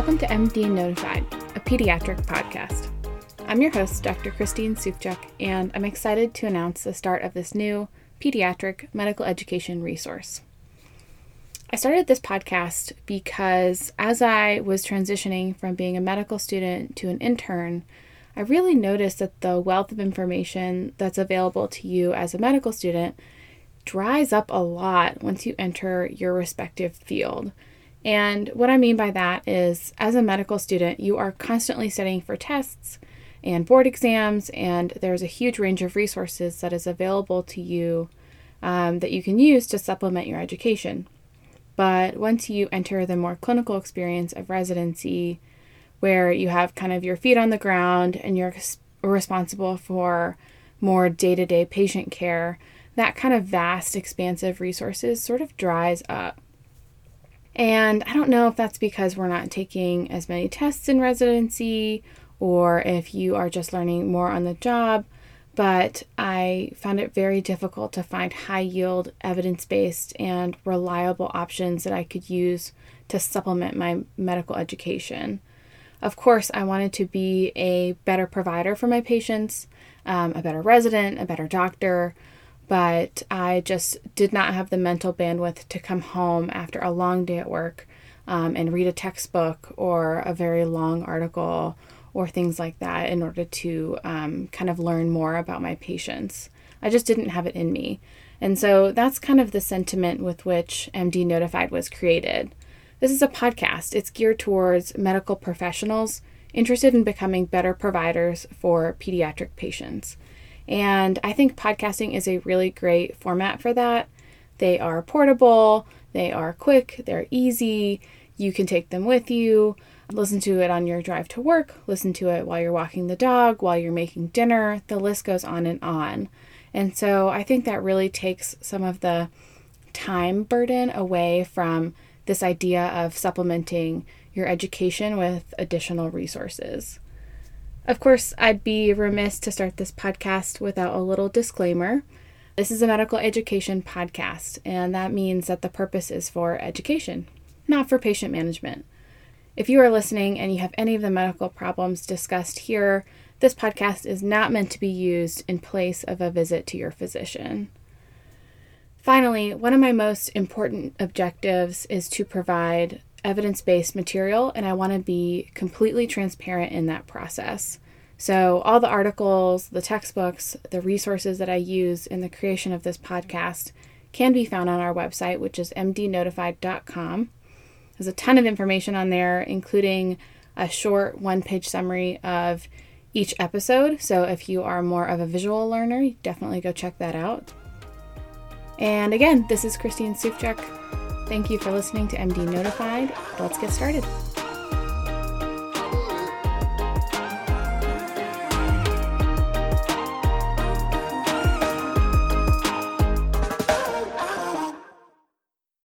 Welcome to MD Notified, a pediatric podcast. I'm your host, Dr. Christine Sufchuk, and I'm excited to announce the start of this new pediatric medical education resource. I started this podcast because as I was transitioning from being a medical student to an intern, I really noticed that the wealth of information that's available to you as a medical student dries up a lot once you enter your respective field. And what I mean by that is, as a medical student, you are constantly studying for tests and board exams, and there's a huge range of resources that is available to you um, that you can use to supplement your education. But once you enter the more clinical experience of residency, where you have kind of your feet on the ground and you're responsible for more day to day patient care, that kind of vast, expansive resources sort of dries up. And I don't know if that's because we're not taking as many tests in residency or if you are just learning more on the job, but I found it very difficult to find high yield, evidence based, and reliable options that I could use to supplement my medical education. Of course, I wanted to be a better provider for my patients, um, a better resident, a better doctor, but I just did not have the mental bandwidth to come home after a long day at work um, and read a textbook or a very long article or things like that in order to um, kind of learn more about my patients. I just didn't have it in me. And so that's kind of the sentiment with which MD Notified was created. This is a podcast, it's geared towards medical professionals interested in becoming better providers for pediatric patients. And I think podcasting is a really great format for that. They are portable, they are quick, they're easy. You can take them with you, listen to it on your drive to work, listen to it while you're walking the dog, while you're making dinner. The list goes on and on. And so I think that really takes some of the time burden away from this idea of supplementing your education with additional resources. Of course, I'd be remiss to start this podcast without a little disclaimer. This is a medical education podcast, and that means that the purpose is for education, not for patient management. If you are listening and you have any of the medical problems discussed here, this podcast is not meant to be used in place of a visit to your physician. Finally, one of my most important objectives is to provide evidence based material, and I want to be completely transparent in that process. So, all the articles, the textbooks, the resources that I use in the creation of this podcast can be found on our website, which is mdnotified.com. There's a ton of information on there, including a short one page summary of each episode. So, if you are more of a visual learner, definitely go check that out. And again, this is Christine Sufchuk. Thank you for listening to MD Notified. Let's get started.